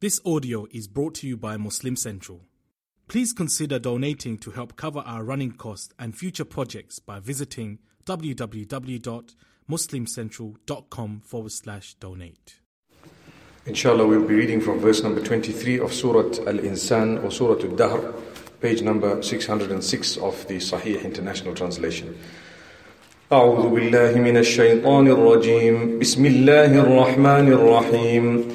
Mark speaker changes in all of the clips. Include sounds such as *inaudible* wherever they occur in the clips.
Speaker 1: This audio is brought to you by Muslim Central. Please consider donating to help cover our running costs and future projects by visiting www.muslimcentral.com forward slash donate.
Speaker 2: Inshallah, we'll be reading from verse number 23 of Surah Al Insan or Surah Al Dahr, page number 606 of the Sahih International Translation. أعوذ بالله من الشيطان الرجيم بسم الله الرحمن الرحيم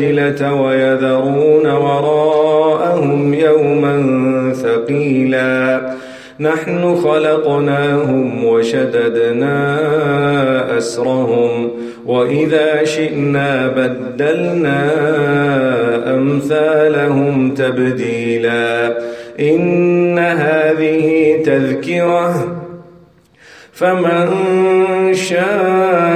Speaker 2: العاجلة ويذرون وراءهم يوما ثقيلا. نحن خلقناهم وشددنا أسرهم وإذا شئنا بدلنا أمثالهم تبديلا. إن هذه تذكرة فمن شاء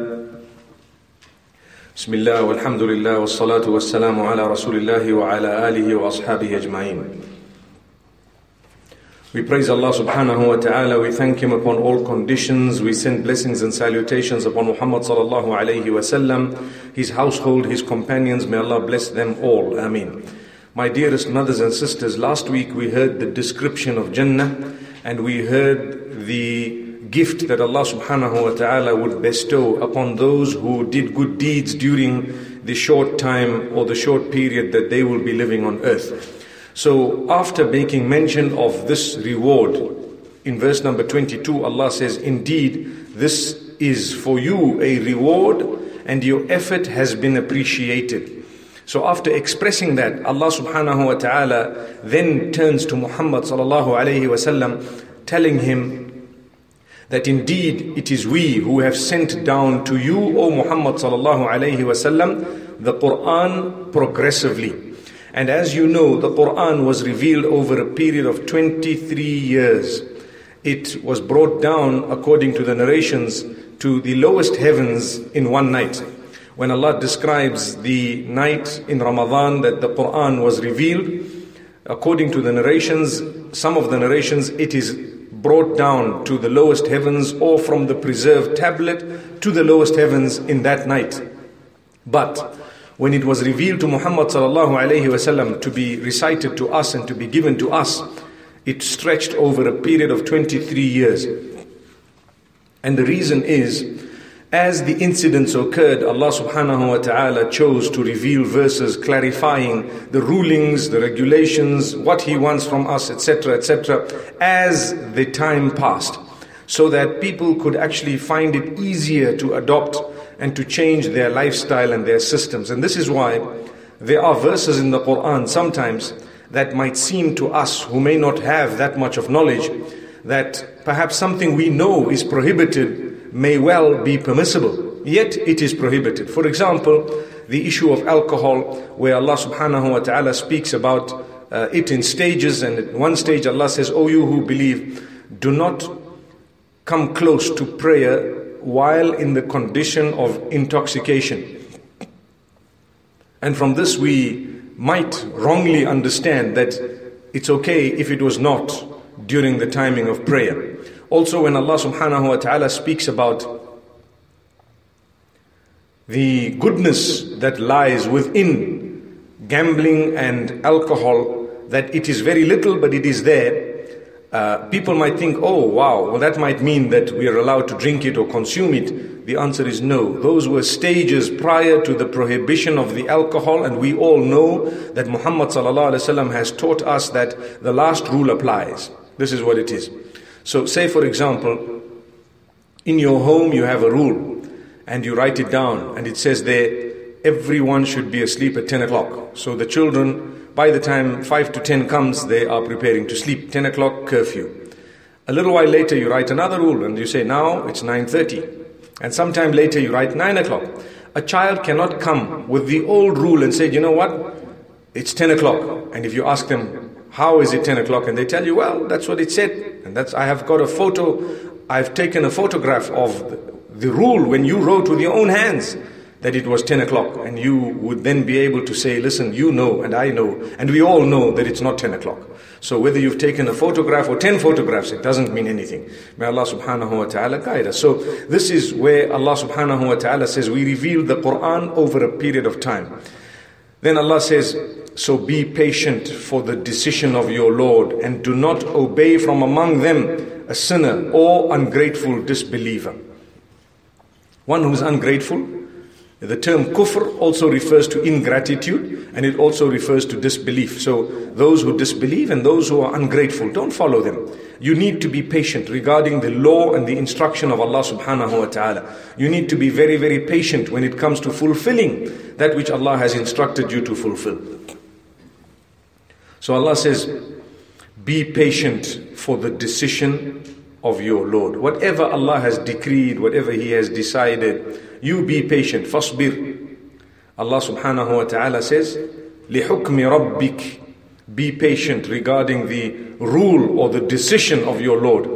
Speaker 2: بسم الله والحمد لله والصلاة والسلام على رسول الله وعلى آله وأصحابه أجمعين We praise Allah subhanahu wa ta'ala. We thank Him upon all conditions. We send blessings and salutations upon Muhammad sallallahu alayhi wa sallam, his household, his companions. May Allah bless them all. Ameen. My dearest mothers and sisters, last week we heard the description of Jannah and we heard the gift that Allah subhanahu wa ta'ala would bestow upon those who did good deeds during the short time or the short period that they will be living on earth. So, after making mention of this reward, in verse number 22, Allah says, Indeed, this is for you a reward, and your effort has been appreciated. So, after expressing that, Allah subhanahu wa ta'ala then turns to Muhammad sallallahu alayhi wasallam, telling him that indeed it is we who have sent down to you, O Muhammad sallallahu alayhi wasallam, the Quran progressively. And as you know, the Quran was revealed over a period of 23 years. It was brought down, according to the narrations, to the lowest heavens in one night. When Allah describes the night in Ramadan that the Quran was revealed, according to the narrations, some of the narrations, it is brought down to the lowest heavens or from the preserved tablet to the lowest heavens in that night. But when it was revealed to Muhammad wasallam to be recited to us and to be given to us, it stretched over a period of 23 years. And the reason is, as the incidents occurred, Allah subhanahu wa ta'ala chose to reveal verses clarifying the rulings, the regulations, what He wants from us, etc., etc., as the time passed, so that people could actually find it easier to adopt and to change their lifestyle and their systems. And this is why there are verses in the Quran sometimes that might seem to us who may not have that much of knowledge that perhaps something we know is prohibited may well be permissible, yet it is prohibited. For example, the issue of alcohol, where Allah subhanahu wa ta'ala speaks about uh, it in stages, and at one stage Allah says, O you who believe, do not come close to prayer while in the condition of intoxication. And from this, we might wrongly understand that it's okay if it was not during the timing of prayer. Also, when Allah subhanahu wa ta'ala speaks about the goodness that lies within gambling and alcohol, that it is very little but it is there, Uh, people might think, oh wow, well that might mean that we are allowed to drink it or consume it. The answer is no. Those were stages prior to the prohibition of the alcohol, and we all know that Muhammad has taught us that the last rule applies. This is what it is. So, say for example, in your home you have a rule, and you write it down, and it says there, everyone should be asleep at 10 o'clock. So the children by the time 5 to 10 comes, they are preparing to sleep. 10 o'clock curfew. A little while later, you write another rule and you say, now it's 9.30. And sometime later, you write 9 o'clock. A child cannot come with the old rule and say, you know what? It's 10 o'clock. And if you ask them, how is it 10 o'clock? And they tell you, well, that's what it said. And that's, I have got a photo, I've taken a photograph of the, rule when you wrote with your own hands that it was 10 o'clock and you would then be able to say, listen, you know and I know and we all know that it's not 10 o'clock. So whether you've taken a photograph or 10 photographs, it doesn't mean anything. May Allah subhanahu wa ta'ala guide us. So this is where Allah subhanahu wa ta'ala says, we reveal the Quran over a period of time. Then Allah says, so be patient for the decision of your Lord and do not obey from among them a sinner or ungrateful disbeliever. One who is ungrateful, the term kufr also refers to ingratitude and it also refers to disbelief. So those who disbelieve and those who are ungrateful, don't follow them. You need to be patient regarding the law and the instruction of Allah subhanahu wa ta'ala. You need to be very, very patient when it comes to fulfilling that which Allah has instructed you to fulfill. So Allah says, be patient for the decision of your Lord. Whatever Allah has decreed, whatever He has decided, you be patient. فَاصْبِرْ Allah subhanahu wa ta'ala says, لِحُكْمِ رَبِّكِ Be patient regarding the rule or the decision of your Lord.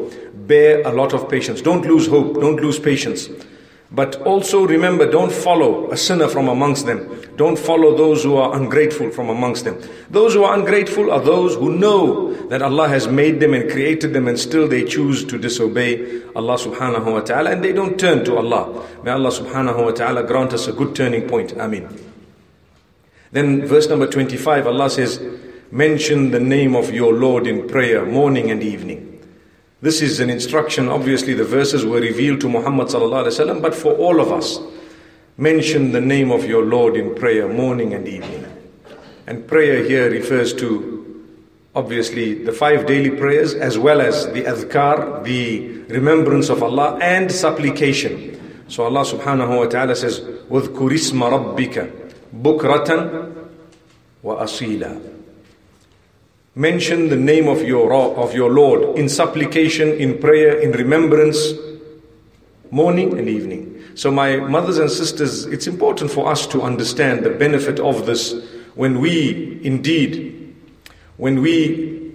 Speaker 2: Bear a lot of patience. Don't lose hope. Don't lose patience. But also remember, don't follow a sinner from amongst them. Don't follow those who are ungrateful from amongst them. Those who are ungrateful are those who know that Allah has made them and created them and still they choose to disobey Allah subhanahu wa ta'ala and they don't turn to Allah. May Allah subhanahu wa ta'ala grant us a good turning point. Ameen. Then verse number 25, Allah says, Mention the name of your Lord in prayer morning and evening. This is an instruction. Obviously, the verses were revealed to Muhammad sallallahu but for all of us, mention the name of your Lord in prayer morning and evening. And prayer here refers to obviously the five daily prayers as well as the adhkar, the remembrance of Allah and supplication. So Allah subhanahu wa ta'ala says, وَاذْكُرِ اسْمَ رَبِّكَ بُكْرَةً وَأَصِيلًا mention the name of your, of your Lord in supplication, in prayer, in remembrance, morning and evening. So, my mothers and sisters, it's important for us to understand the benefit of this when we indeed, when we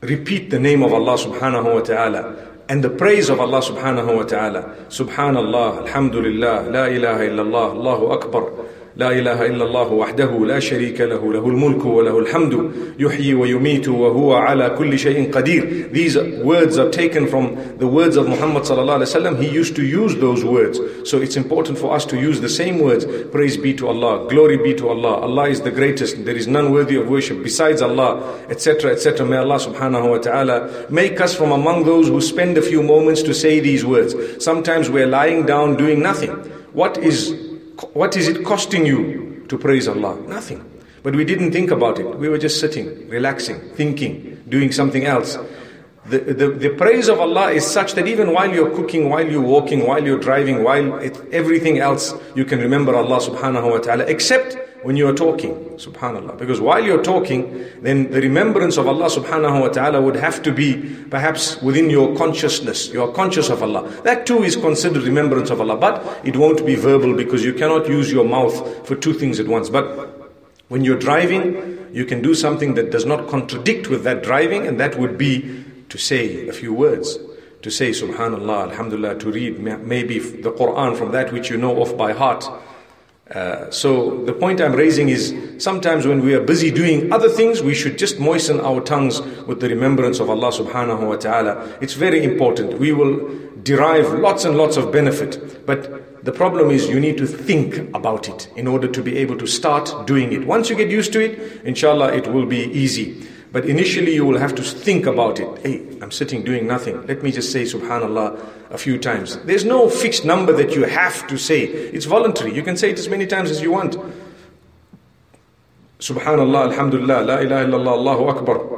Speaker 2: repeat the name of Allah subhanahu wa ta'ala and the praise of Allah subhanahu wa ta'ala. Subhanallah, Alhamdulillah, La ilaha illallah, Allahu Akbar. لا إله إلا الله وحده لا شريك له له الملك وله الحمد يحيي ويميت وهو على كل شيء قدير. These words are taken from the words of Muhammad صلى الله عليه وسلم He used to use those words. So it's important for us to use the same words. Praise be to Allah, glory be to Allah. Allah is the greatest, there is none worthy of worship besides Allah Etc, etc May Allah subhanahu wa ta'ala make us from among those who spend a few moments to say these words. Sometimes we're lying down doing nothing. What is what is it costing you to praise Allah? Nothing. But we didn't think about it. We were just sitting, relaxing, thinking, doing something else. The, the, the praise of Allah is such that even while you're cooking, while you're walking, while you're driving, while it, everything else, you can remember Allah subhanahu wa ta'ala, except when you are talking, subhanallah. Because while you're talking, then the remembrance of Allah subhanahu wa ta'ala would have to be perhaps within your consciousness. You are conscious of Allah. That too is considered remembrance of Allah. But it won't be verbal because you cannot use your mouth for two things at once. But when you're driving, you can do something that does not contradict with that driving, and that would be to say a few words. To say Subhanallah, Alhamdulillah, to read maybe the Quran from that which you know off by heart uh, so the point I'm raising is sometimes when we are busy doing other things, we should just moisten our tongues with the remembrance of Allah subhanahu wa ta'ala. It's very important. We will derive lots and lots of benefit. But the problem is you need to think about it in order to be able to start doing it. Once you get used to it, inshallah, it will be easy. But initially you will have to think about it. Hey, I'm sitting doing nothing. Let me just say subhanallah a few times. There's no fixed number that you have to say. It's voluntary. You can say it as many times as you want. Subhanallah, alhamdulillah, la ilaha illallah, Allahu Akbar.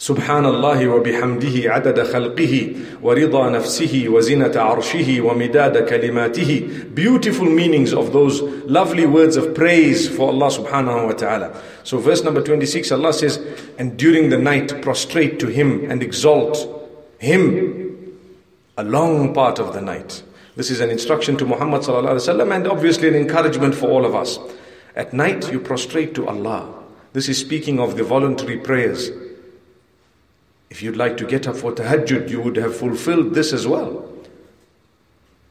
Speaker 2: سبحان الله وبحمده عدد خلقه ورضا نفسه وزنة عرشه ومداد كلماته beautiful meanings of those lovely words of praise for Allah subhanahu wa ta'ala so verse number 26 Allah says and during the night prostrate to him and exalt him a long part of the night this is an instruction to Muhammad sallallahu alaihi wasallam and obviously an encouragement for all of us at night you prostrate to Allah this is speaking of the voluntary prayers if you'd like to get up for tahajjud, you would have fulfilled this as well.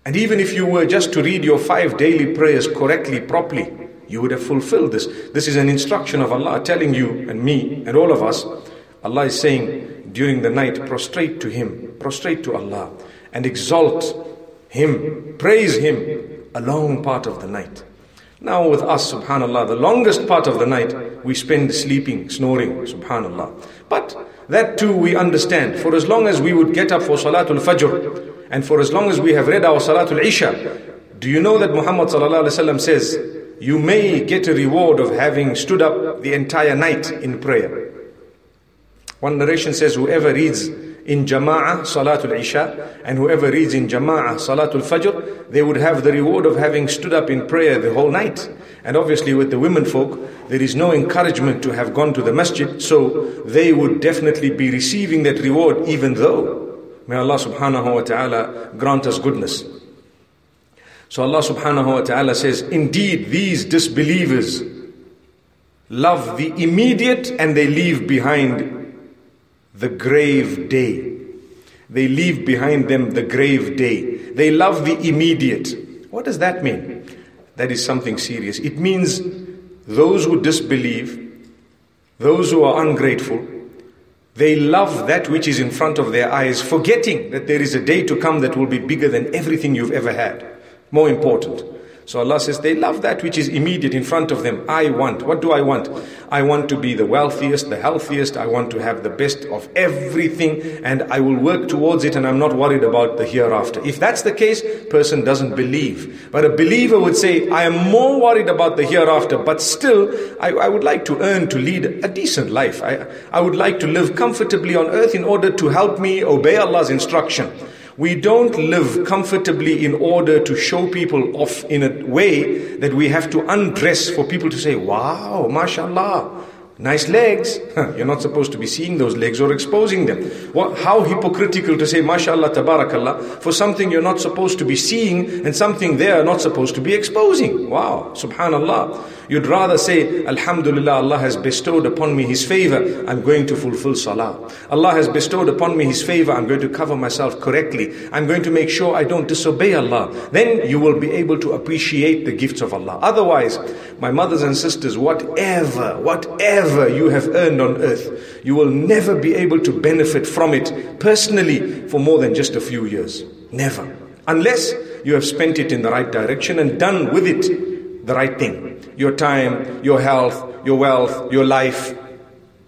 Speaker 2: And even if you were just to read your five daily prayers correctly, properly, you would have fulfilled this. This is an instruction of Allah telling you and me and all of us. Allah is saying during the night, prostrate to Him, prostrate to Allah, and exalt Him, praise Him a long part of the night. Now, with us, subhanAllah, the longest part of the night we spend sleeping, snoring, subhanAllah. But that too we understand. For as long as we would get up for Salatul Fajr, and for as long as we have read our Salatul Isha, do you know that Muhammad says, you may get a reward of having stood up the entire night in prayer. One narration says, whoever reads in Jama'ah Salatul Isha and whoever reads in Jama'ah Salatul Fajr, they would have the reward of having stood up in prayer the whole night. And obviously, with the women folk, there is no encouragement to have gone to the masjid, so they would definitely be receiving that reward even though. May Allah subhanahu wa ta'ala grant us goodness. So Allah subhanahu wa ta'ala says, Indeed, these disbelievers love the immediate and they leave behind the grave day. They leave behind them the grave day. They love the immediate. What does that mean? That is something serious. It means those who disbelieve, those who are ungrateful, they love that which is in front of their eyes, forgetting that there is a day to come that will be bigger than everything you've ever had. More important. So Allah says they love that which is immediate in front of them. I want. What do I want? I want to be the wealthiest, the healthiest. I want to have the best of everything and I will work towards it and I'm not worried about the hereafter. If that's the case, person doesn't believe. But a believer would say, I am more worried about the hereafter, but still I, I would like to earn to lead a decent life. I, I would like to live comfortably on earth in order to help me obey Allah's instruction. We don't live comfortably in order to show people off in a way that we have to undress for people to say, wow, mashallah. Nice legs. *laughs* You're not supposed to be seeing those legs or exposing them. What, how hypocritical to say, mashallah, tabarakallah, for something you're not supposed to be seeing and something they are not supposed to be exposing. Wow, subhanallah. You'd rather say, Alhamdulillah, Allah has bestowed upon me His favor, I'm going to fulfill salah. Allah has bestowed upon me His favor, I'm going to cover myself correctly. I'm going to make sure I don't disobey Allah. Then you will be able to appreciate the gifts of Allah. Otherwise, my mothers and sisters, whatever, whatever you have earned on earth, you will never be able to benefit from it personally for more than just a few years. Never. Unless you have spent it in the right direction and done with it the right thing your time, your health, your wealth, your life,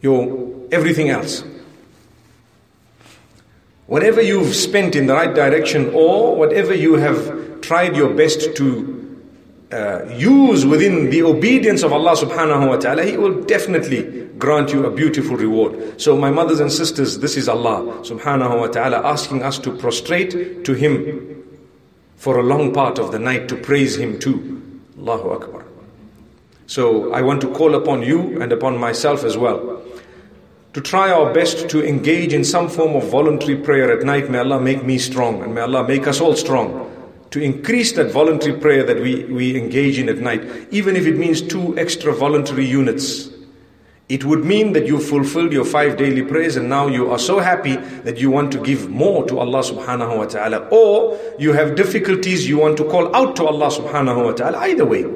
Speaker 2: your everything else. Whatever you've spent in the right direction or whatever you have tried your best to uh, use within the obedience of Allah subhanahu wa ta'ala, He will definitely grant you a beautiful reward. So, my mothers and sisters, this is Allah subhanahu wa ta'ala asking us to prostrate to Him for a long part of the night to praise Him too. Allahu Akbar. So I want to call upon you and upon myself as well to try our best to engage in some form of voluntary prayer at night. May Allah make me strong and may Allah make us all strong to increase that voluntary prayer that we, we engage in at night, even if it means two extra voluntary units. It would mean that you fulfilled your five daily prayers and now you are so happy that you want to give more to Allah subhanahu wa ta'ala. Or you have difficulties, you want to call out to Allah subhanahu wa ta'ala. Either way.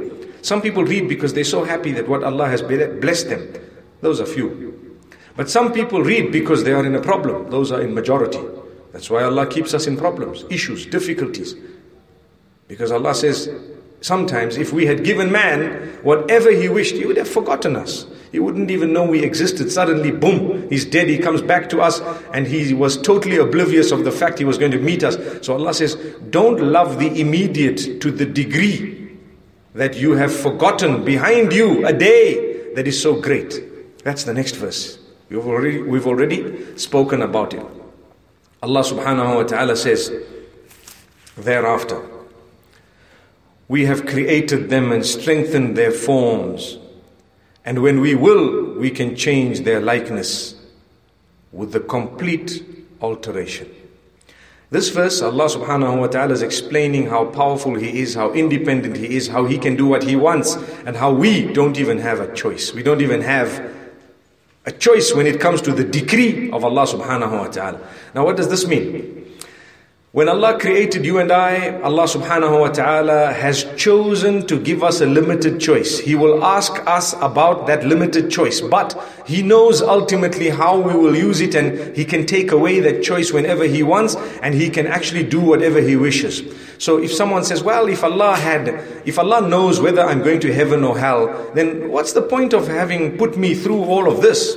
Speaker 2: Some people read because they're so happy that what Allah has blessed them. Those are few. But some people read because they are in a problem. Those are in majority. That's why Allah keeps us in problems, issues, difficulties. Because Allah says, sometimes if we had given man whatever he wished, he would have forgotten us. He wouldn't even know we existed. Suddenly, boom, he's dead. He comes back to us and he was totally oblivious of the fact he was going to meet us. So Allah says, don't love the immediate to the degree that you have forgotten behind you a day that is so great. That's the next verse. We've already, we've already spoken about it. Allah subhanahu wa ta'ala says, thereafter, we have created them and strengthened their forms and when we will, we can change their likeness with the complete alteration. This verse, Allah subhanahu wa ta'ala is explaining how powerful He is, how independent He is, how He can do what He wants, and how we don't even have a choice. We don't even have a choice when it comes to the decree of Allah subhanahu wa ta'ala. Now, what does this mean? When Allah created you and I, Allah subhanahu wa ta'ala has chosen to give us a limited choice. He will ask us about that limited choice, but He knows ultimately how we will use it and He can take away that choice whenever He wants and He can actually do whatever He wishes. So if someone says, well, if Allah had, if Allah knows whether I'm going to heaven or hell, then what's the point of having put me through all of this?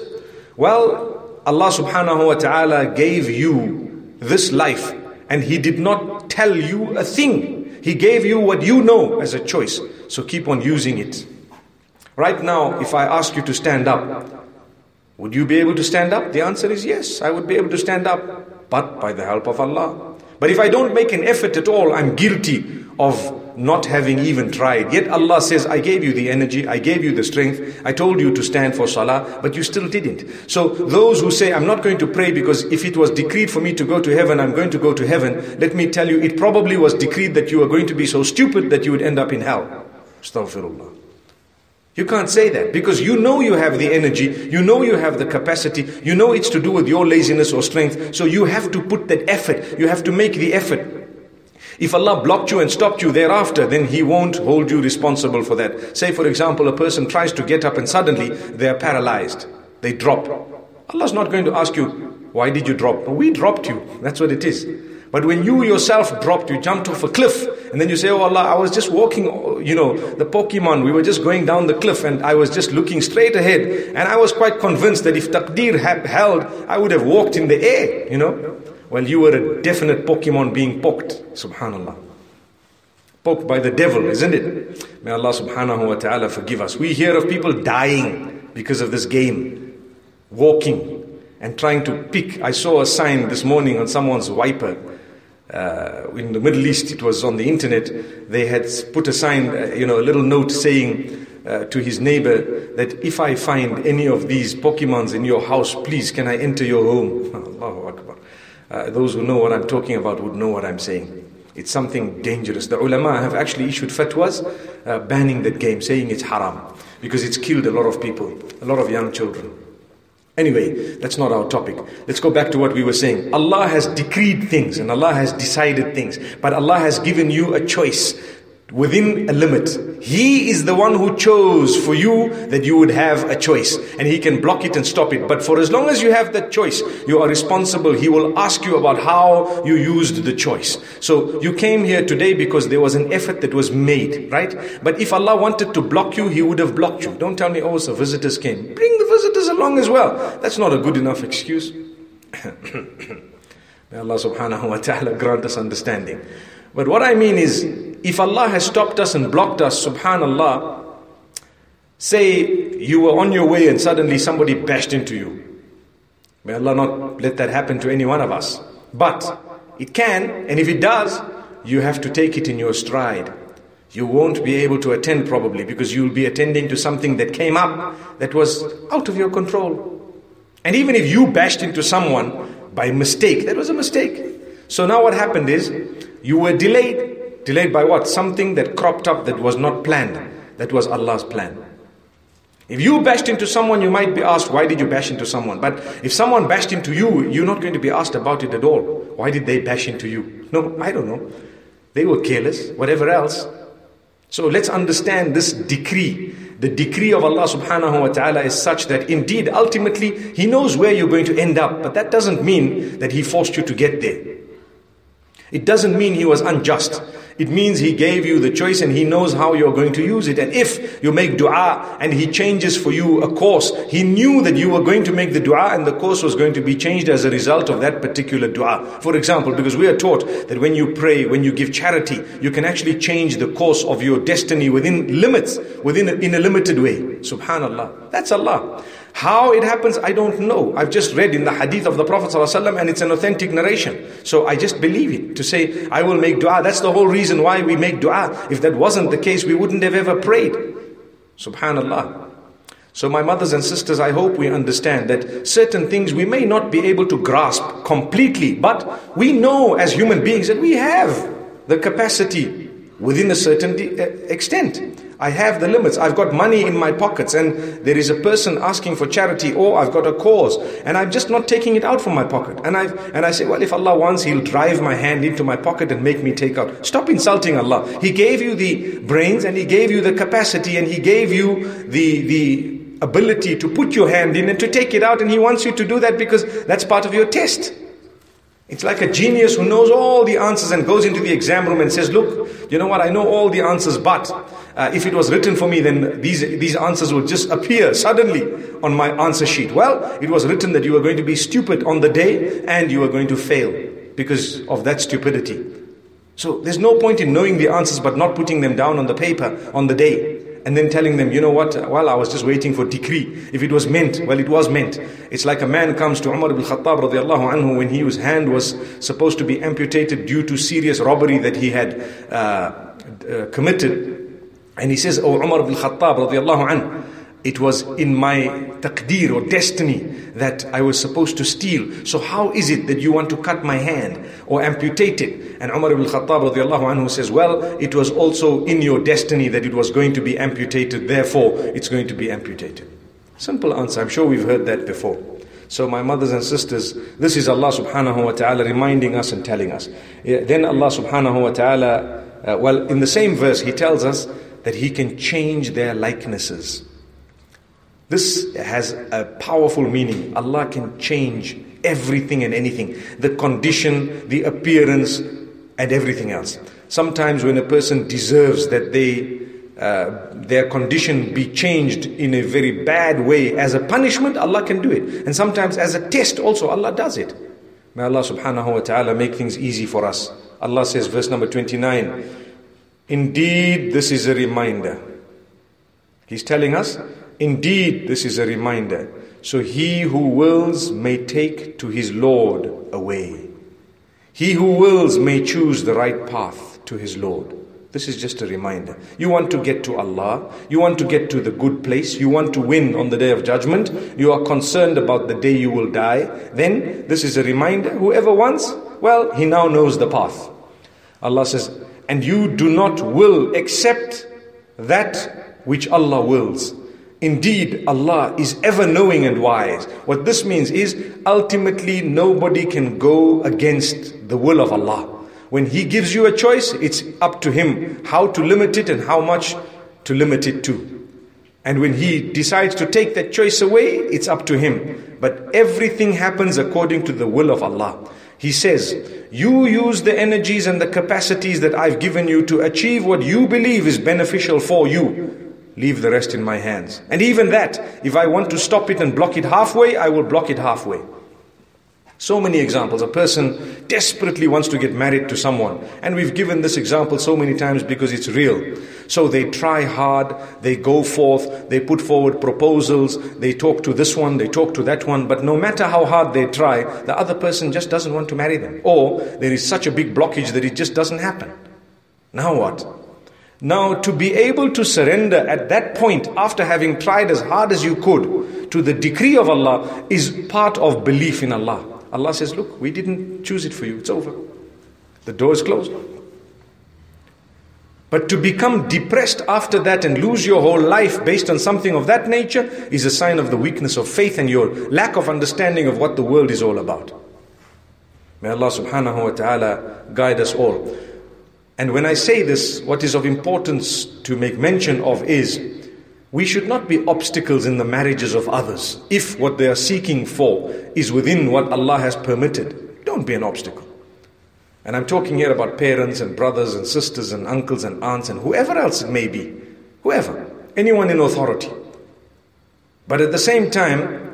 Speaker 2: Well, Allah subhanahu wa ta'ala gave you this life and He did not tell you a thing. He gave you what you know as a choice. So keep on using it. Right now, if I ask you to stand up, would you be able to stand up? The answer is yes, I would be able to stand up, but by the help of Allah. But if I don't make an effort at all, I'm guilty of not having even tried. Yet Allah says, I gave you the energy, I gave you the strength, I told you to stand for salah, but you still didn't. So those who say, I'm not going to pray because if it was decreed for me to go to heaven, I'm going to go to heaven, let me tell you, it probably was decreed that you are going to be so stupid that you would end up in hell. Astaghfirullah. You can't say that because you know you have the energy, you know you have the capacity, you know it's to do with your laziness or strength, so you have to put that effort, you have to make the effort. If Allah blocked you and stopped you thereafter, then He won't hold you responsible for that. Say, for example, a person tries to get up and suddenly they are paralyzed. They drop. Allah's not going to ask you, why did you drop? We dropped you. That's what it is. But when you yourself dropped, you jumped off a cliff, and then you say, Oh Allah, I was just walking, you know, the Pokemon, we were just going down the cliff, and I was just looking straight ahead, and I was quite convinced that if taqdeer had held, I would have walked in the air, you know. Well, you were a definite Pokemon being poked. Subhanallah. Poked by the devil, isn't it? May Allah subhanahu wa ta'ala forgive us. We hear of people dying because of this game, walking and trying to pick. I saw a sign this morning on someone's wiper. Uh, in the Middle East, it was on the internet. They had put a sign, uh, you know, a little note saying uh, to his neighbor that if I find any of these Pokemons in your house, please can I enter your home? *laughs* Allahu. Uh, those who know what I'm talking about would know what I'm saying. It's something dangerous. The ulama have actually issued fatwas uh, banning that game, saying it's haram because it's killed a lot of people, a lot of young children. Anyway, that's not our topic. Let's go back to what we were saying. Allah has decreed things and Allah has decided things, but Allah has given you a choice within a limit. He is the one who chose for you that you would have a choice and He can block it and stop it. But for as long as you have that choice, you are responsible. He will ask you about how you used the choice. So you came here today because there was an effort that was made, right? But if Allah wanted to block you, He would have blocked you. Don't tell me, oh, so visitors came. Bring the visitors along as well. That's not a good enough excuse. *coughs* May Allah subhanahu wa ta'ala grant us understanding. But what I mean is, if Allah has stopped us and blocked us, subhanallah, say you were on your way and suddenly somebody bashed into you. May Allah not let that happen to any one of us. But it can, and if it does, you have to take it in your stride. You won't be able to attend probably because you'll be attending to something that came up that was out of your control. And even if you bashed into someone by mistake, that was a mistake. So now what happened is, you were delayed Delayed by what? Something that cropped up that was not planned. That was Allah's plan. If you bashed into someone, you might be asked, why did you bash into someone? But if someone bashed into you, you're not going to be asked about it at all. Why did they bash into you? No, I don't know. They were careless, whatever else. So let's understand this decree. The decree of Allah subhanahu wa ta'ala is such that indeed, ultimately, He knows where you're going to end up. But that doesn't mean that He forced you to get there. It doesn't mean He was unjust. It means He gave you the choice and He knows how you're going to use it. And if you make dua and He changes for you a course, He knew that you were going to make the dua and the course was going to be changed as a result of that particular dua. For example, because we are taught that when you pray, when you give charity, you can actually change the course of your destiny within limits, within a, in a limited way. Subhanallah. That's Allah. How it happens, I don't know. I've just read in the hadith of the Prophet ﷺ and it's an authentic narration. So I just believe it. To say, I will make dua. That's the whole reason why we make dua. If that wasn't the case, we wouldn't have ever prayed. Subhanallah. So, my mothers and sisters, I hope we understand that certain things we may not be able to grasp completely, but we know as human beings that we have the capacity within a certain extent. I have the limits. I've got money in my pockets and there is a person asking for charity or I've got a cause and I'm just not taking it out from my pocket. And I and I say, well, if Allah wants, He'll drive my hand into my pocket and make me take out. Stop insulting Allah. He gave you the brains and He gave you the capacity and He gave you the the ability to put your hand in and to take it out and He wants you to do that because that's part of your test. It's like a genius who knows all the answers and goes into the exam room and says, Look, you know what, I know all the answers, but uh, if it was written for me, then these, these answers would just appear suddenly on my answer sheet. Well, it was written that you were going to be stupid on the day and you were going to fail because of that stupidity. So there's no point in knowing the answers but not putting them down on the paper on the day and then telling them, you know what, well, I was just waiting for decree. If it was meant, well, it was meant. It's like a man comes to Umar ibn Khattab radiallahu anhu when his hand was supposed to be amputated due to serious robbery that he had uh, uh, committed. And he says, Oh Umar ibn Khattab radiallahu anhu, it was in my taqdeer or destiny that I was supposed to steal. So how is it that you want to cut my hand or amputate it? And Umar ibn Khattab radiallahu anhu says, well, it was also in your destiny that it was going to be amputated. Therefore, it's going to be amputated. Simple answer. I'm sure we've heard that before. So my mothers and sisters, this is Allah subhanahu wa ta'ala reminding us and telling us. Then Allah subhanahu wa ta'ala, uh, well, in the same verse, He tells us that He can change their likenesses. This has a powerful meaning. Allah can change everything and anything the condition, the appearance, and everything else. Sometimes, when a person deserves that they uh, their condition be changed in a very bad way as a punishment, Allah can do it. And sometimes, as a test, also, Allah does it. May Allah subhanahu wa ta'ala make things easy for us. Allah says, verse number 29, Indeed, this is a reminder. He's telling us Indeed, this is a reminder. So he who wills may take to his Lord a way. He who wills may choose the right path to his Lord. This is just a reminder. You want to get to Allah, you want to get to the good place, you want to win on the day of judgment, you are concerned about the day you will die, then this is a reminder. Whoever wants, well, he now knows the path. Allah says, and you do not will except that which Allah wills. Indeed, Allah is ever knowing and wise. What this means is ultimately nobody can go against the will of Allah. When He gives you a choice, it's up to Him how to limit it and how much to limit it to. And when He decides to take that choice away, it's up to Him. But everything happens according to the will of Allah. He says, You use the energies and the capacities that I've given you to achieve what you believe is beneficial for you leave the rest in my hands. And even that, if I want to stop it and block it halfway, I will block it halfway. So many examples. A person desperately wants to get married to someone. And we've given this example so many times because it's real. So they try hard, they go forth, they put forward proposals, they talk to this one, they talk to that one, but no matter how hard they try, the other person just doesn't want to marry them. Or there is such a big blockage that it just doesn't happen. Now what? Now, to be able to surrender at that point, after having tried as hard as you could, to the decree of Allah is part of belief in Allah. Allah says, Look, we didn't choose it for you, it's over. The door is closed. But to become depressed after that and lose your whole life based on something of that nature is a sign of the weakness of faith and your lack of understanding of what the world is all about. May Allah subhanahu wa ta'ala guide us all. And when I say this, what is of importance to make mention of is we should not be obstacles in the marriages of others if what they are seeking for is within what Allah has permitted. Don't be an obstacle. And I'm talking here about parents and brothers and sisters and uncles and aunts and whoever else it may be. Whoever. Anyone in authority. But at the same time,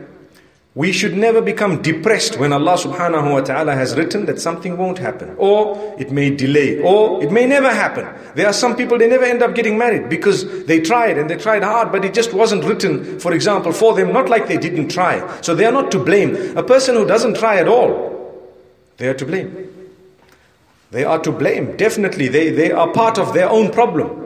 Speaker 2: we should never become depressed when Allah subhanahu wa ta'ala has written that something won't happen, or it may delay, or it may never happen. There are some people, they never end up getting married because they tried and they tried hard, but it just wasn't written, for example, for them, not like they didn't try. So they are not to blame. A person who doesn't try at all, they are to blame. They are to blame, definitely. They, they are part of their own problem.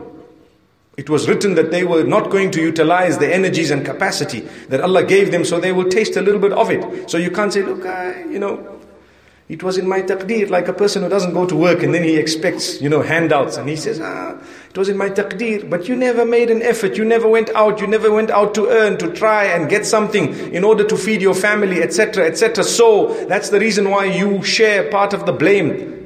Speaker 2: It was written that they were not going to utilize the energies and capacity that Allah gave them, so they will taste a little bit of it. So you can't say, look, I, you know, it was in my taqdeer, like a person who doesn't go to work and then he expects, you know, handouts. And he says, ah, it was in my taqdeer, but you never made an effort. You never went out. You never went out to earn, to try and get something in order to feed your family, etc., etc. So that's the reason why you share part of the blame.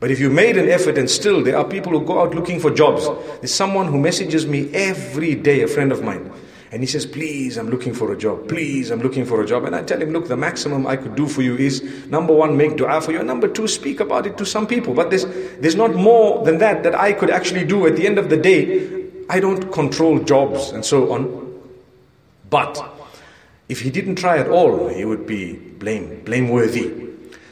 Speaker 2: But if you made an effort and still there are people who go out looking for jobs. There's someone who messages me every day, a friend of mine. And he says, please, I'm looking for a job. Please, I'm looking for a job. And I tell him, look, the maximum I could do for you is number one, make dua for you. And number two, speak about it to some people. But there's, there's not more than that that I could actually do. At the end of the day, I don't control jobs and so on. But if he didn't try at all, he would be blame, blameworthy.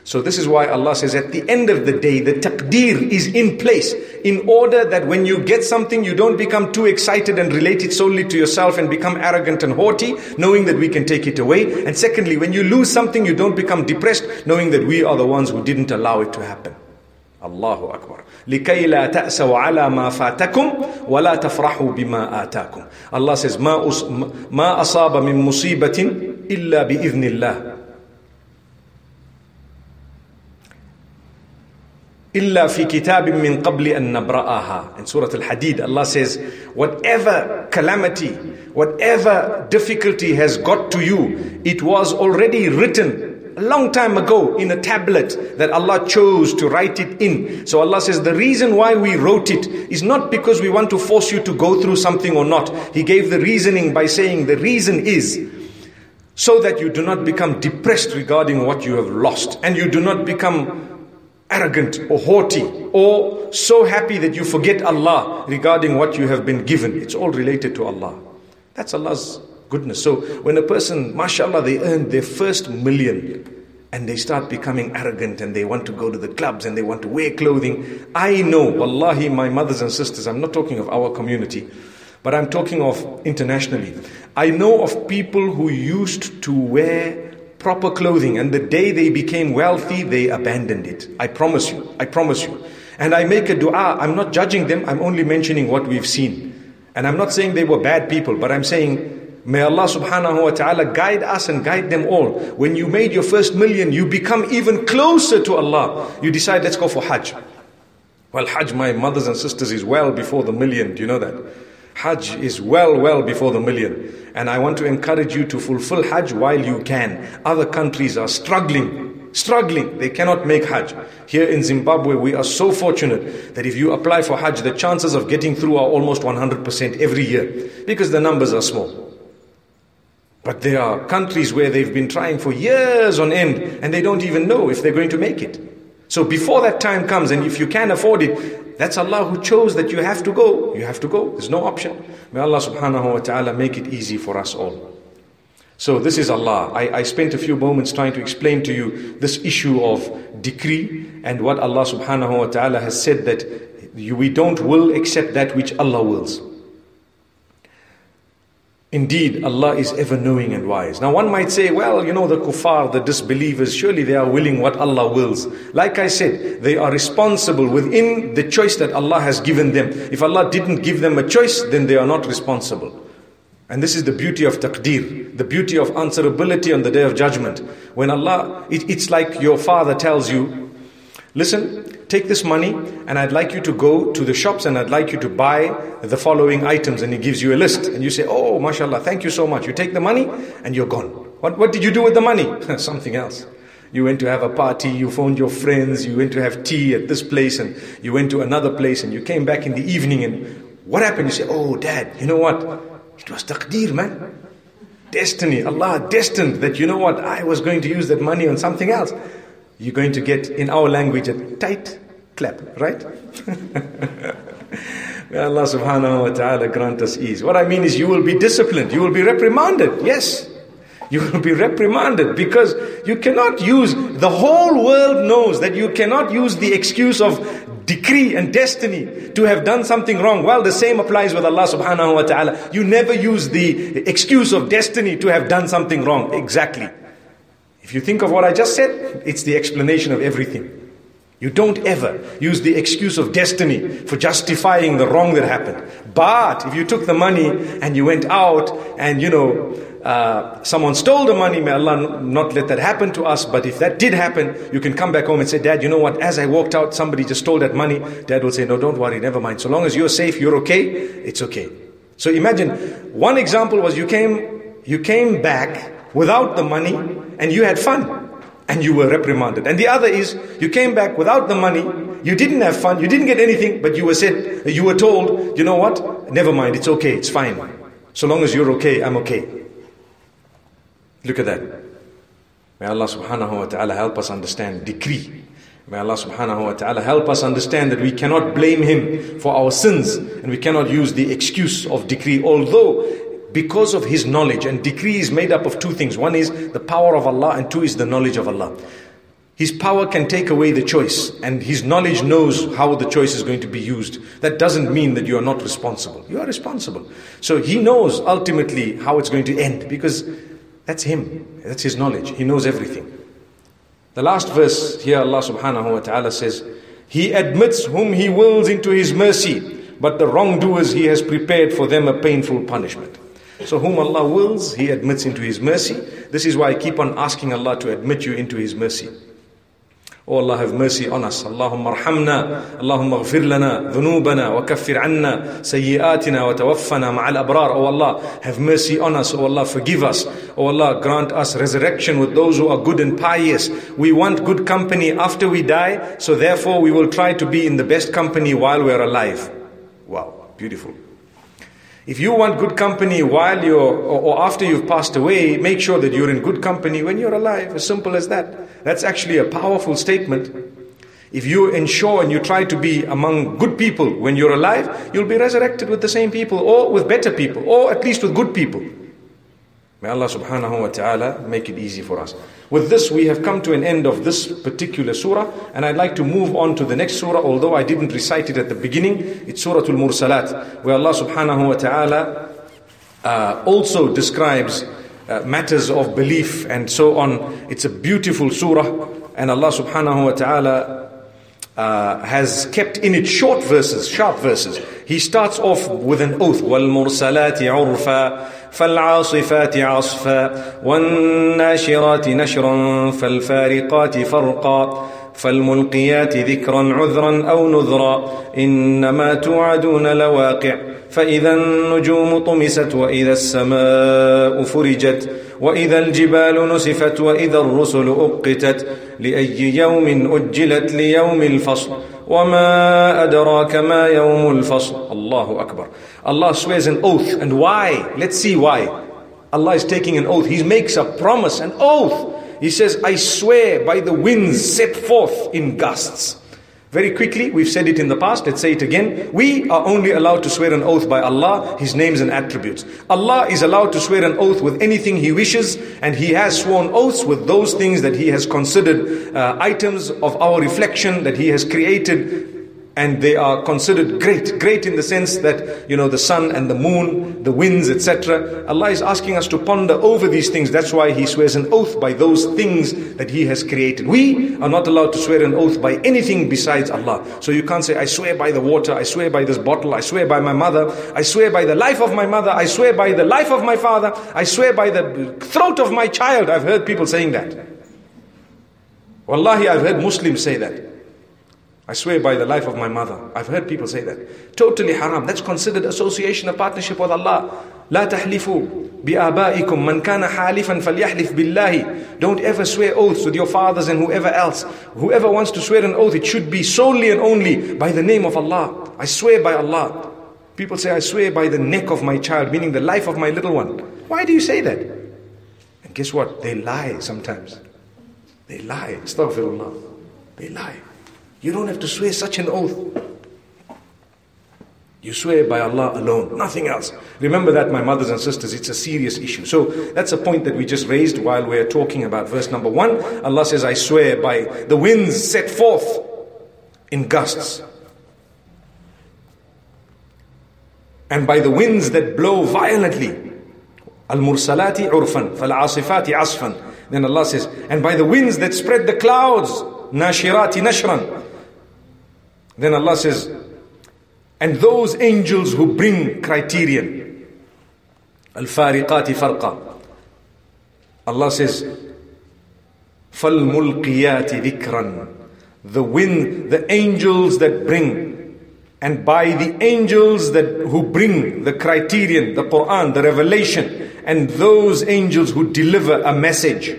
Speaker 2: So this is why Allah says at the end of the day, the taqdeer is in place in order that when you get something, you don't become too excited and relate it solely to yourself and become arrogant and haughty, knowing that we can take it away. And secondly, when you lose something, you don't become depressed, knowing that we are the ones who didn't allow it to happen. Allahu Akbar. لكي لا تأسوا على ما فاتكم ولا تفرحوا بما آتاكم. Allah says ما, ما أصاب من مصيبة إلا بإذن الله. إلا في كتاب من قبل أن نبرأها in Surah Al-Hadid Allah says whatever calamity whatever difficulty has got to you it was already written a long time ago in a tablet that Allah chose to write it in. So Allah says the reason why we wrote it is not because we want to force you to go through something or not. He gave the reasoning by saying the reason is so that you do not become depressed regarding what you have lost and you do not become arrogant or haughty or so happy that you forget Allah regarding what you have been given. It's all related to Allah. That's Allah's goodness. So when a person, mashallah, they earn their first million and they start becoming arrogant and they want to go to the clubs and they want to wear clothing. I know, wallahi, my mothers and sisters, I'm not talking of our community, but I'm talking of internationally. I know of people who used to wear proper clothing, and the day they became wealthy, they abandoned it. I promise you. I promise you. And I make a dua. I'm not judging them, I'm only mentioning what we've seen. And I'm not saying they were bad people, but I'm saying, may Allah subhanahu wa ta'ala guide us and guide them all. When you made your first million, you become even closer to Allah. You decide, let's go for Hajj. Well, Hajj, my mothers and sisters, is well before the million. Do you know that? Hajj is well, well before the million. And I want to encourage you to fulfill Hajj while you can. Other countries are struggling, struggling. They cannot make Hajj. Here in Zimbabwe, we are so fortunate that if you apply for Hajj, the chances of getting through are almost 100% every year because the numbers are small. But there are countries where they've been trying for years on end and they don't even know if they're going to make it. So before that time comes, and if you can afford it, that's Allah who chose that you have to go. You have to go. There's no option. May Allah subhanahu wa ta'ala make it easy for us all. So this is Allah. I, I spent a few moments trying to explain to you this issue of decree and what Allah subhanahu wa ta'ala has said that we don't will except that which Allah wills. Indeed, Allah is ever knowing and wise. Now, one might say, well, you know, the kuffar, the disbelievers, surely they are willing what Allah wills. Like I said, they are responsible within the choice that Allah has given them. If Allah didn't give them a choice, then they are not responsible. And this is the beauty of taqdeer, the beauty of answerability on the day of judgment. When Allah, it, it's like your father tells you, listen, take this money and I'd like you to go to the shops and I'd like you to buy the following items. And he gives you a list. And you say, Oh, mashallah, thank you so much. You take the money and you're gone. What, what did you do with the money? *laughs* Something else. You went to have a party, you phoned your friends, you went to have tea at this place, and you went to another place, and you came back in the evening. And what happened? You say, Oh, dad, you know what? It was taqdeer, man. Destiny. Allah destined that, you know what? I was going to use that money on something else. You're going to get, in our language, a tight clap, right? *laughs* May Allah subhanahu wa ta'ala grant us ease. What I mean is, you will be disciplined, you will be reprimanded, yes. You will be reprimanded because you cannot use, the whole world knows that you cannot use the excuse of decree and destiny to have done something wrong. Well, the same applies with Allah subhanahu wa ta'ala. You never use the excuse of destiny to have done something wrong. Exactly. If you think of what I just said, it's the explanation of everything. You don't ever use the excuse of destiny for justifying the wrong that happened. But if you took the money and you went out and, you know, uh, someone stole the money, may Allah not let that happen to us. But if that did happen, you can come back home and say, Dad, you know what? As I walked out, somebody just stole that money. Dad will say, No, don't worry, never mind. So long as you're safe, you're okay, it's okay. So imagine one example was you came, you came back without the money and you had fun and you were reprimanded. And the other is you came back without the money, you didn't have fun, you didn't get anything, but you were said, you were told, you know what? Never mind, it's okay, it's fine. So long as you're okay, I'm okay. Look at that. May Allah subhanahu wa ta'ala help us understand decree. May Allah subhanahu wa ta'ala help us understand that we cannot blame Him for our sins and we cannot use the excuse of decree. Although, because of His knowledge, and decree is made up of two things one is the power of Allah, and two is the knowledge of Allah. His power can take away the choice, and His knowledge knows how the choice is going to be used. That doesn't mean that you are not responsible. You are responsible. So He knows ultimately how it's going to end because that's Him. That's His knowledge. He knows everything. The last verse here, Allah subhanahu wa ta'ala says, He admits whom He wills into His mercy, but the wrongdoers He has prepared for them a painful punishment. So, whom Allah wills, He admits into His mercy. This is why I keep on asking Allah to admit you into His mercy. Oh Allah, have mercy on us. Allahumma arhamna. Allahumma dhunubana wa kaffir anna sayyiatina wa tawaffana ma'al abrar. Oh Allah, have mercy on us. Oh Allah, forgive us. Oh Allah, grant us resurrection with those who are good and pious. We want good company after we die, so therefore we will try to be in the best company while we're alive. Wow, beautiful. If you want good company while you're, or, after you've passed away, make sure that you're in good company when you're alive. As simple as that. That's actually a powerful statement. If you ensure and you try to be among good people when you're alive, you'll be resurrected with the same people or with better people or at least with good people. May Allah subhanahu wa ta'ala make it easy for us. With this, we have come to an end of this particular surah, and I'd like to move on to the next surah, although I didn't recite it at the beginning. It's Surah Al Mursalat, where Allah subhanahu wa ta'ala uh, also describes uh, matters of belief and so on. It's a beautiful surah, and Allah subhanahu wa ta'ala uh, has kept in it short verses, sharp verses. He starts off with an oath, وَالْمُرْسَلَاتِ عُرْفًا فالعاصفات عصفا والناشرات نشرا فالفارقات فرقا فالملقيات ذكرا عذرا أو نذرا إنما توعدون لواقع. فاذا النجوم طمست واذا السماء فرجت واذا الجبال نسفت واذا الرسل اقتت لاي يوم اجلت ليوم الفصل وما أدراك ما يوم الفصل الله أكبر Allah swears an oath and why let's see why Allah is taking an oath he makes a promise an oath he says I swear by the winds set forth in gusts Very quickly, we've said it in the past, let's say it again. We are only allowed to swear an oath by Allah, His names and attributes. Allah is allowed to swear an oath with anything He wishes, and He has sworn oaths with those things that He has considered uh, items of our reflection, that He has created and they are considered great. Great in the sense that, you know, the sun and the moon, the winds, etc. Allah is asking us to ponder over these things. That's why He swears an oath by those things that He has created. We are not allowed to swear an oath by anything besides Allah. So you can't say, I swear by the water, I swear by this bottle, I swear by my mother, I swear by the life of my mother, I swear by the life of my father, I swear by the throat of my child. I've heard people saying that. Wallahi, I've heard Muslims say that. I swear by the life of my mother. I've heard people say that. Totally haram. That's considered association, a partnership with Allah. لا تحلفوا بآبائكم من كان حالفا فليحلف بالله Don't ever swear oaths with your fathers and whoever else. Whoever wants to swear an oath, it should be solely and only by the name of Allah. I swear by Allah. People say, I swear by the neck of my child, meaning the life of my little one. Why do you say that? And guess what? They lie sometimes. They lie. Astaghfirullah. They lie. You don't have to swear such an oath. You swear by Allah alone, nothing else. Remember that, my mothers and sisters, it's a serious issue. So that's a point that we just raised while we're talking about verse number one. Allah says, I swear by the winds set forth in gusts. And by the winds that blow violently. Al-mursalati urfan, fal-asifati asfan. Then Allah says, and by the winds that spread the clouds, nashirati nashran. Then Allah says, and those angels who bring criterion. Al-fariqati farqa. Allah says, فَالْمُلْقِيَاتِ ذِكْرًا The wind, the angels that bring and by the angels that who bring the criterion, the Quran, the revelation, and those angels who deliver a message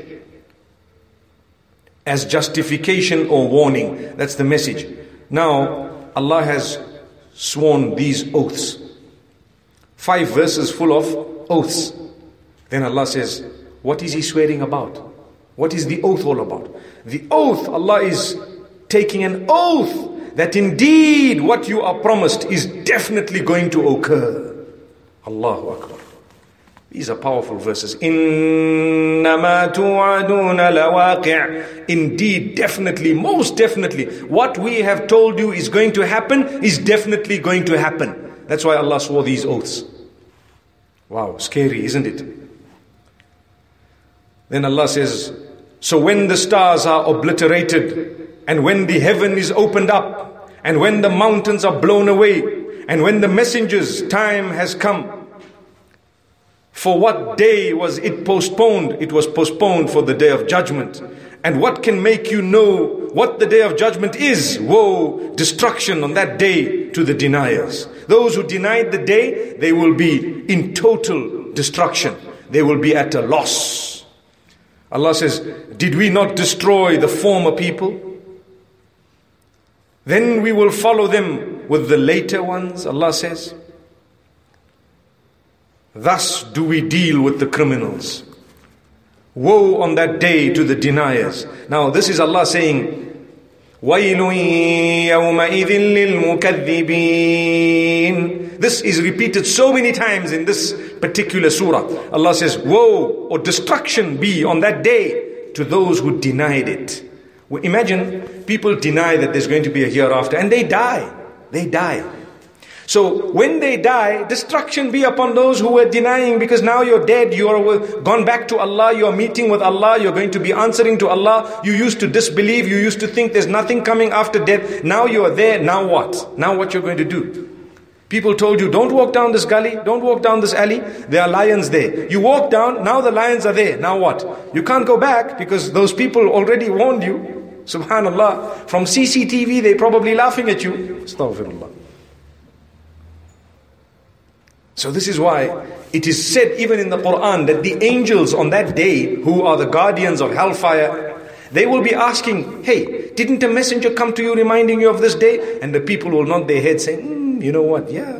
Speaker 2: as justification or warning. That's the message. Now, Allah has sworn these oaths. Five verses full of oaths. Then Allah says, What is He swearing about? What is the oath all about? The oath, Allah is taking an oath that indeed what you are promised is definitely going to occur. Allahu Akbar. These are powerful verses. إِنَّمَا تُوعَدُونَ لَوَاقِعٌ Indeed, definitely, most definitely, what we have told you is going to happen is definitely going to happen. That's why Allah swore these oaths. Wow, scary, isn't it? Then Allah says, So when the stars are obliterated, and when the heaven is opened up, and when the mountains are blown away, and when the messengers' time has come, for what day was it postponed? It was postponed for the day of judgment. And what can make you know what the day of judgment is? Woe, destruction on that day to the deniers. Those who denied the day, they will be in total destruction. They will be at a loss. Allah says, Did we not destroy the former people? Then we will follow them with the later ones, Allah says. Thus do we deal with the criminals. Woe on that day to the deniers. Now, this is Allah saying, وَيْلٌ يَوْمَئِذٍ لِلْمُكَذِّبِينَ This is repeated so many times in this particular surah. Allah says, Woe or destruction be on that day to those who denied it. Imagine people deny that there's going to be a hereafter and they die. They die. So when they die, destruction be upon those who were denying because now you're dead, you are gone back to Allah, you are meeting with Allah, you're going to be answering to Allah. You used to disbelieve, you used to think there's nothing coming after death. Now you are there, now what? Now what you're going to do? People told you, don't walk down this gully, don't walk down this alley. There are lions there. You walk down, now the lions are there. Now what? You can't go back because those people already warned you. Subhanallah. From CCTV, they're probably laughing at you. Astaghfirullah. So this is why it is said even in the Quran that the angels on that day, who are the guardians of hellfire, they will be asking, hey, didn't a messenger come to you reminding you of this day? And the people will nod their heads saying, mm, you know what, yeah.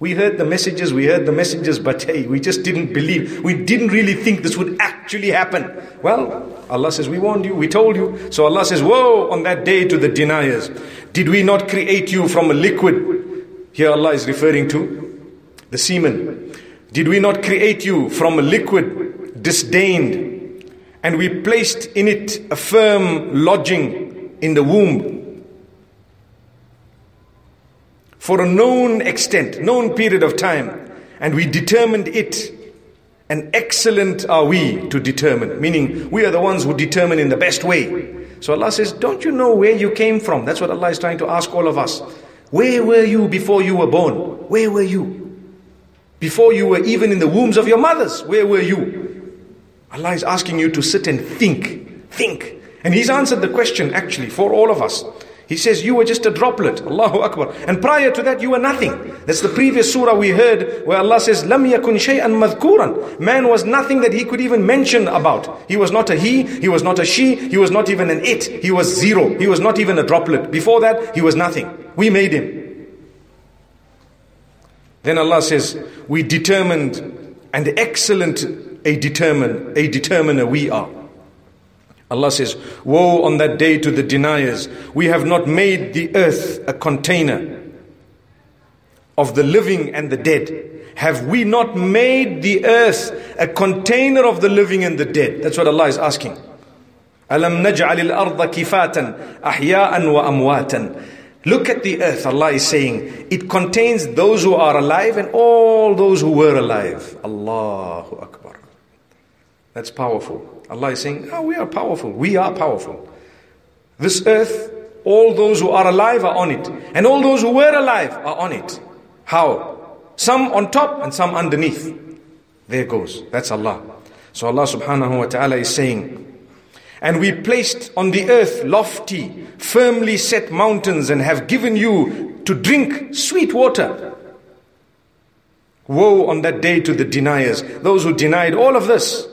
Speaker 2: We heard the messages, we heard the messages, but hey, we just didn't believe. We didn't really think this would actually happen. Well, Allah says, we warned you, we told you. So Allah says, woe on that day to the deniers. Did we not create you from a liquid? Here Allah is referring to the semen. Did we not create you from a liquid disdained, and we placed in it a firm lodging in the womb? For a known extent, known period of time, and we determined it, and excellent are we to determine, meaning we are the ones who determine in the best way. So Allah says, Don't you know where you came from? That's what Allah is trying to ask all of us. Where were you before you were born? Where were you? Before you were even in the wombs of your mothers, where were you? Allah is asking you to sit and think. Think. And He's answered the question actually for all of us. He says, You were just a droplet. Allahu Akbar. And prior to that, you were nothing. That's the previous surah we heard where Allah says, Lam yakun shay'an madhkuran. Man was nothing that he could even mention about. He was not a he, he was not a she, he was not even an it. He was zero. He was not even a droplet. Before that, he was nothing. We made him. Then Allah says, We determined, and excellent a determine, a determiner we are. Allah says, Woe on that day to the deniers. We have not made the earth a container of the living and the dead. Have we not made the earth a container of the living and the dead? That's what Allah is asking. Naj'al al-ardha kifatan ahya'an wa amwatan. Look at the earth, Allah is saying. It contains those who are alive and all those who were alive. Allahu Akbar. That's powerful. Allah is saying, oh, we are powerful. We are powerful. This earth, all those who are alive are on it. And all those who were alive are on it. How? Some on top and some underneath. There goes. That's Allah. So Allah subhanahu wa ta'ala is saying, and we placed on the earth lofty, firmly set mountains and have given you to drink sweet water. Woe on that day to the deniers, those who denied all of this.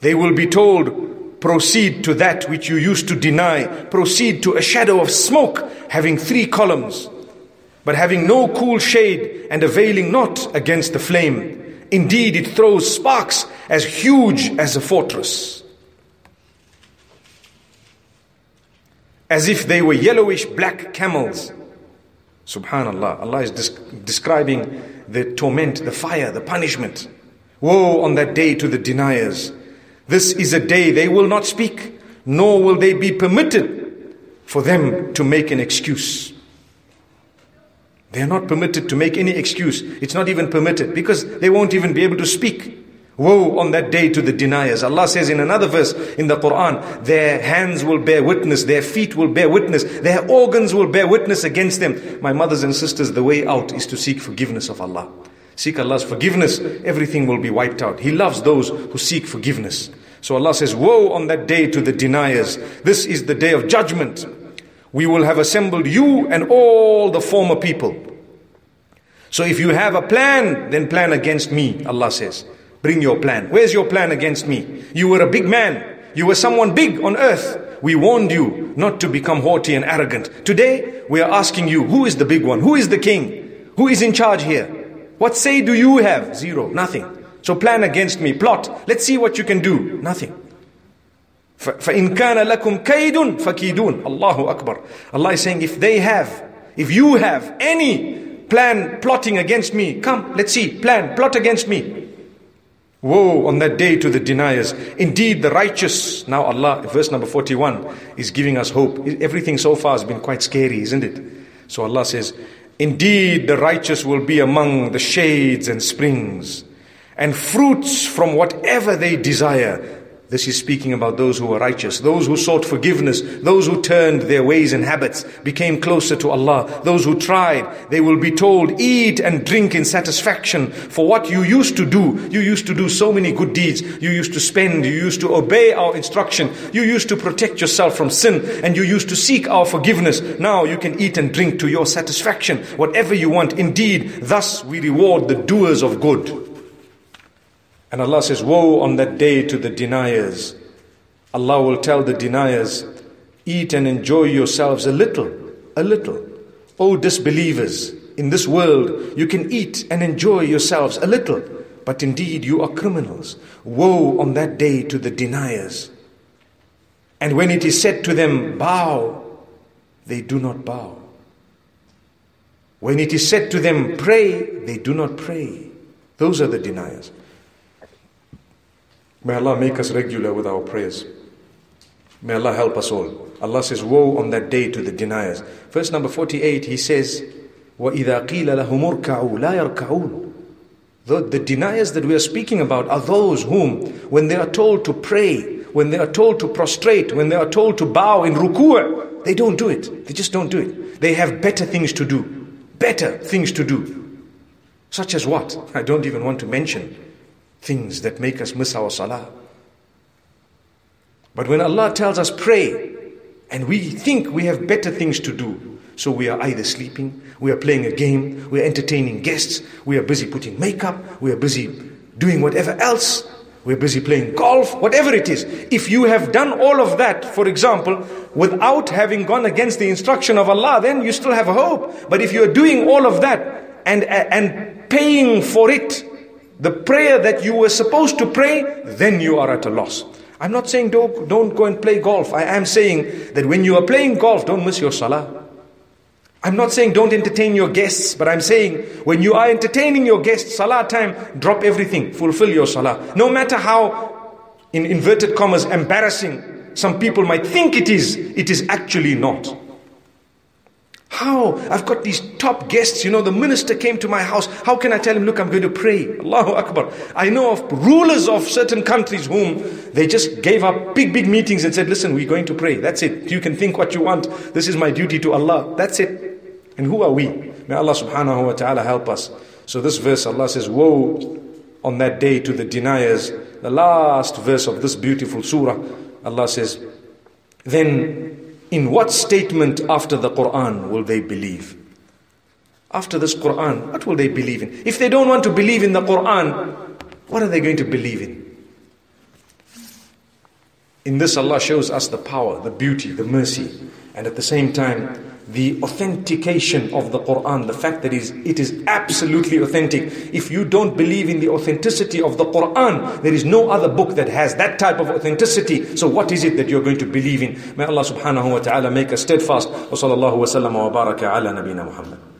Speaker 2: They will be told, proceed to that which you used to deny, proceed to a shadow of smoke having three columns but having no cool shade and availing not against the flame. Indeed, it throws sparks as huge as a fortress. As if they were yellowish black camels. Subhanallah, Allah is describing the torment, the fire, the punishment. Woe on that day to the deniers. This is a day they will not speak, nor will they be permitted for them to make an excuse. They are not permitted to make any excuse. It's not even permitted because they won't even be able to speak. Woe on that day to the deniers. Allah says in another verse in the Quran, their hands will bear witness, their feet will bear witness, their organs will bear witness against them. My mothers and sisters, the way out is to seek forgiveness of Allah. Seek Allah's forgiveness, everything will be wiped out. He loves those who seek forgiveness. So Allah says, Woe on that day to the deniers. This is the day of judgment we will have assembled you and all the former people. So if you have a plan, then plan against me, Allah says. Bring your plan. Where's your plan against me? You were a big man. You were someone big on earth. We warned you not to become haughty and arrogant. Today, we are asking you, who is the big one? Who is the king? Who is in charge here? What say do you have? Zero. Nothing. So plan against me. Plot. Let's see what you can do. Nothing. فَإِن كَانَ لَكُمْ كَيْدٌ فَكِيدُونَ Allahu Akbar. Allah is saying, if they have, if you have any plan plotting against me, come, let's see, plan, plot against me. Woe on that day to the deniers. Indeed, the righteous, now Allah, verse number 41, is giving us hope. Everything so far has been quite scary, isn't it? So Allah says, Indeed, the righteous will be among the shades and springs, and fruits from whatever they desire. This is speaking about those who were righteous, those who sought forgiveness, those who turned their ways and habits, became closer to Allah, those who tried. They will be told, eat and drink in satisfaction for what you used to do. You used to do so many good deeds. You used to spend, you used to obey our instruction. You used to protect yourself from sin and you used to seek our forgiveness. Now you can eat and drink to your satisfaction, whatever you want. Indeed, thus we reward the doers of good. And Allah says, Woe on that day to the deniers. Allah will tell the deniers, Eat and enjoy yourselves a little, a little. O disbelievers, in this world you can eat and enjoy yourselves a little, but indeed you are criminals. Woe on that day to the deniers. And when it is said to them, Bow, they do not bow. When it is said to them, Pray, they do not pray. Those are the deniers. May Allah make us regular with our prayers. May Allah help us all. Allah says, Woe on that day to the deniers. Verse number 48, He says, وَإِذَا قِيلَ لَهُمُ ارْكَعُوا لَا يَرْكَعُونَ the, the deniers that we are speaking about are those whom, when they are told to pray, when they are told to prostrate, when they are told to bow in ruku', they don't do it. They just don't do it. They have better things to do. Better things to do. Such as what? I don't even want to mention things that make us miss our salah. But when Allah tells us pray, and we think we have better things to do, so we are either sleeping, we are playing a game, we are entertaining guests, we are busy putting makeup, we are busy doing whatever else, we're busy playing golf, whatever it is. If you have done all of that, for example, without having gone against the instruction of Allah, then you still have hope. But if you're doing all of that and, and paying for it, the prayer that you were supposed to pray, then you are at a loss. I'm not saying don't, don't go and play golf. I am saying that when you are playing golf, don't miss your salah. I'm not saying don't entertain your guests, but I'm saying when you are entertaining your guests, salah time, drop everything, fulfill your salah. No matter how, in inverted commas, embarrassing some people might think it is, it is actually not. How? I've got these top guests. You know, the minister came to my house. How can I tell him, look, I'm going to pray? *laughs* Allahu Akbar. I know of rulers of certain countries whom they just gave up big, big meetings and said, listen, we're going to pray. That's it. You can think what you want. This is my duty to Allah. That's it. And who are we? May Allah subhanahu wa ta'ala help us. So this verse, Allah says, Woe on that day to the deniers. The last verse of this beautiful surah, Allah says, Then in what statement after the Quran will they believe? After this Quran, what will they believe in? If they don't want to believe in the Quran, what are they going to believe in? In this, Allah shows us the power, the beauty, the mercy, and at the same time, the authentication of the Quran, the fact that it is absolutely authentic. If you don't believe in the authenticity of the Quran, there is no other book that has that type of authenticity. So what is it that you're going to believe in? May Allah subhanahu wa ta'ala make us steadfast. Wa sallallahu wa sallam wa baraka ala nabina Muhammad.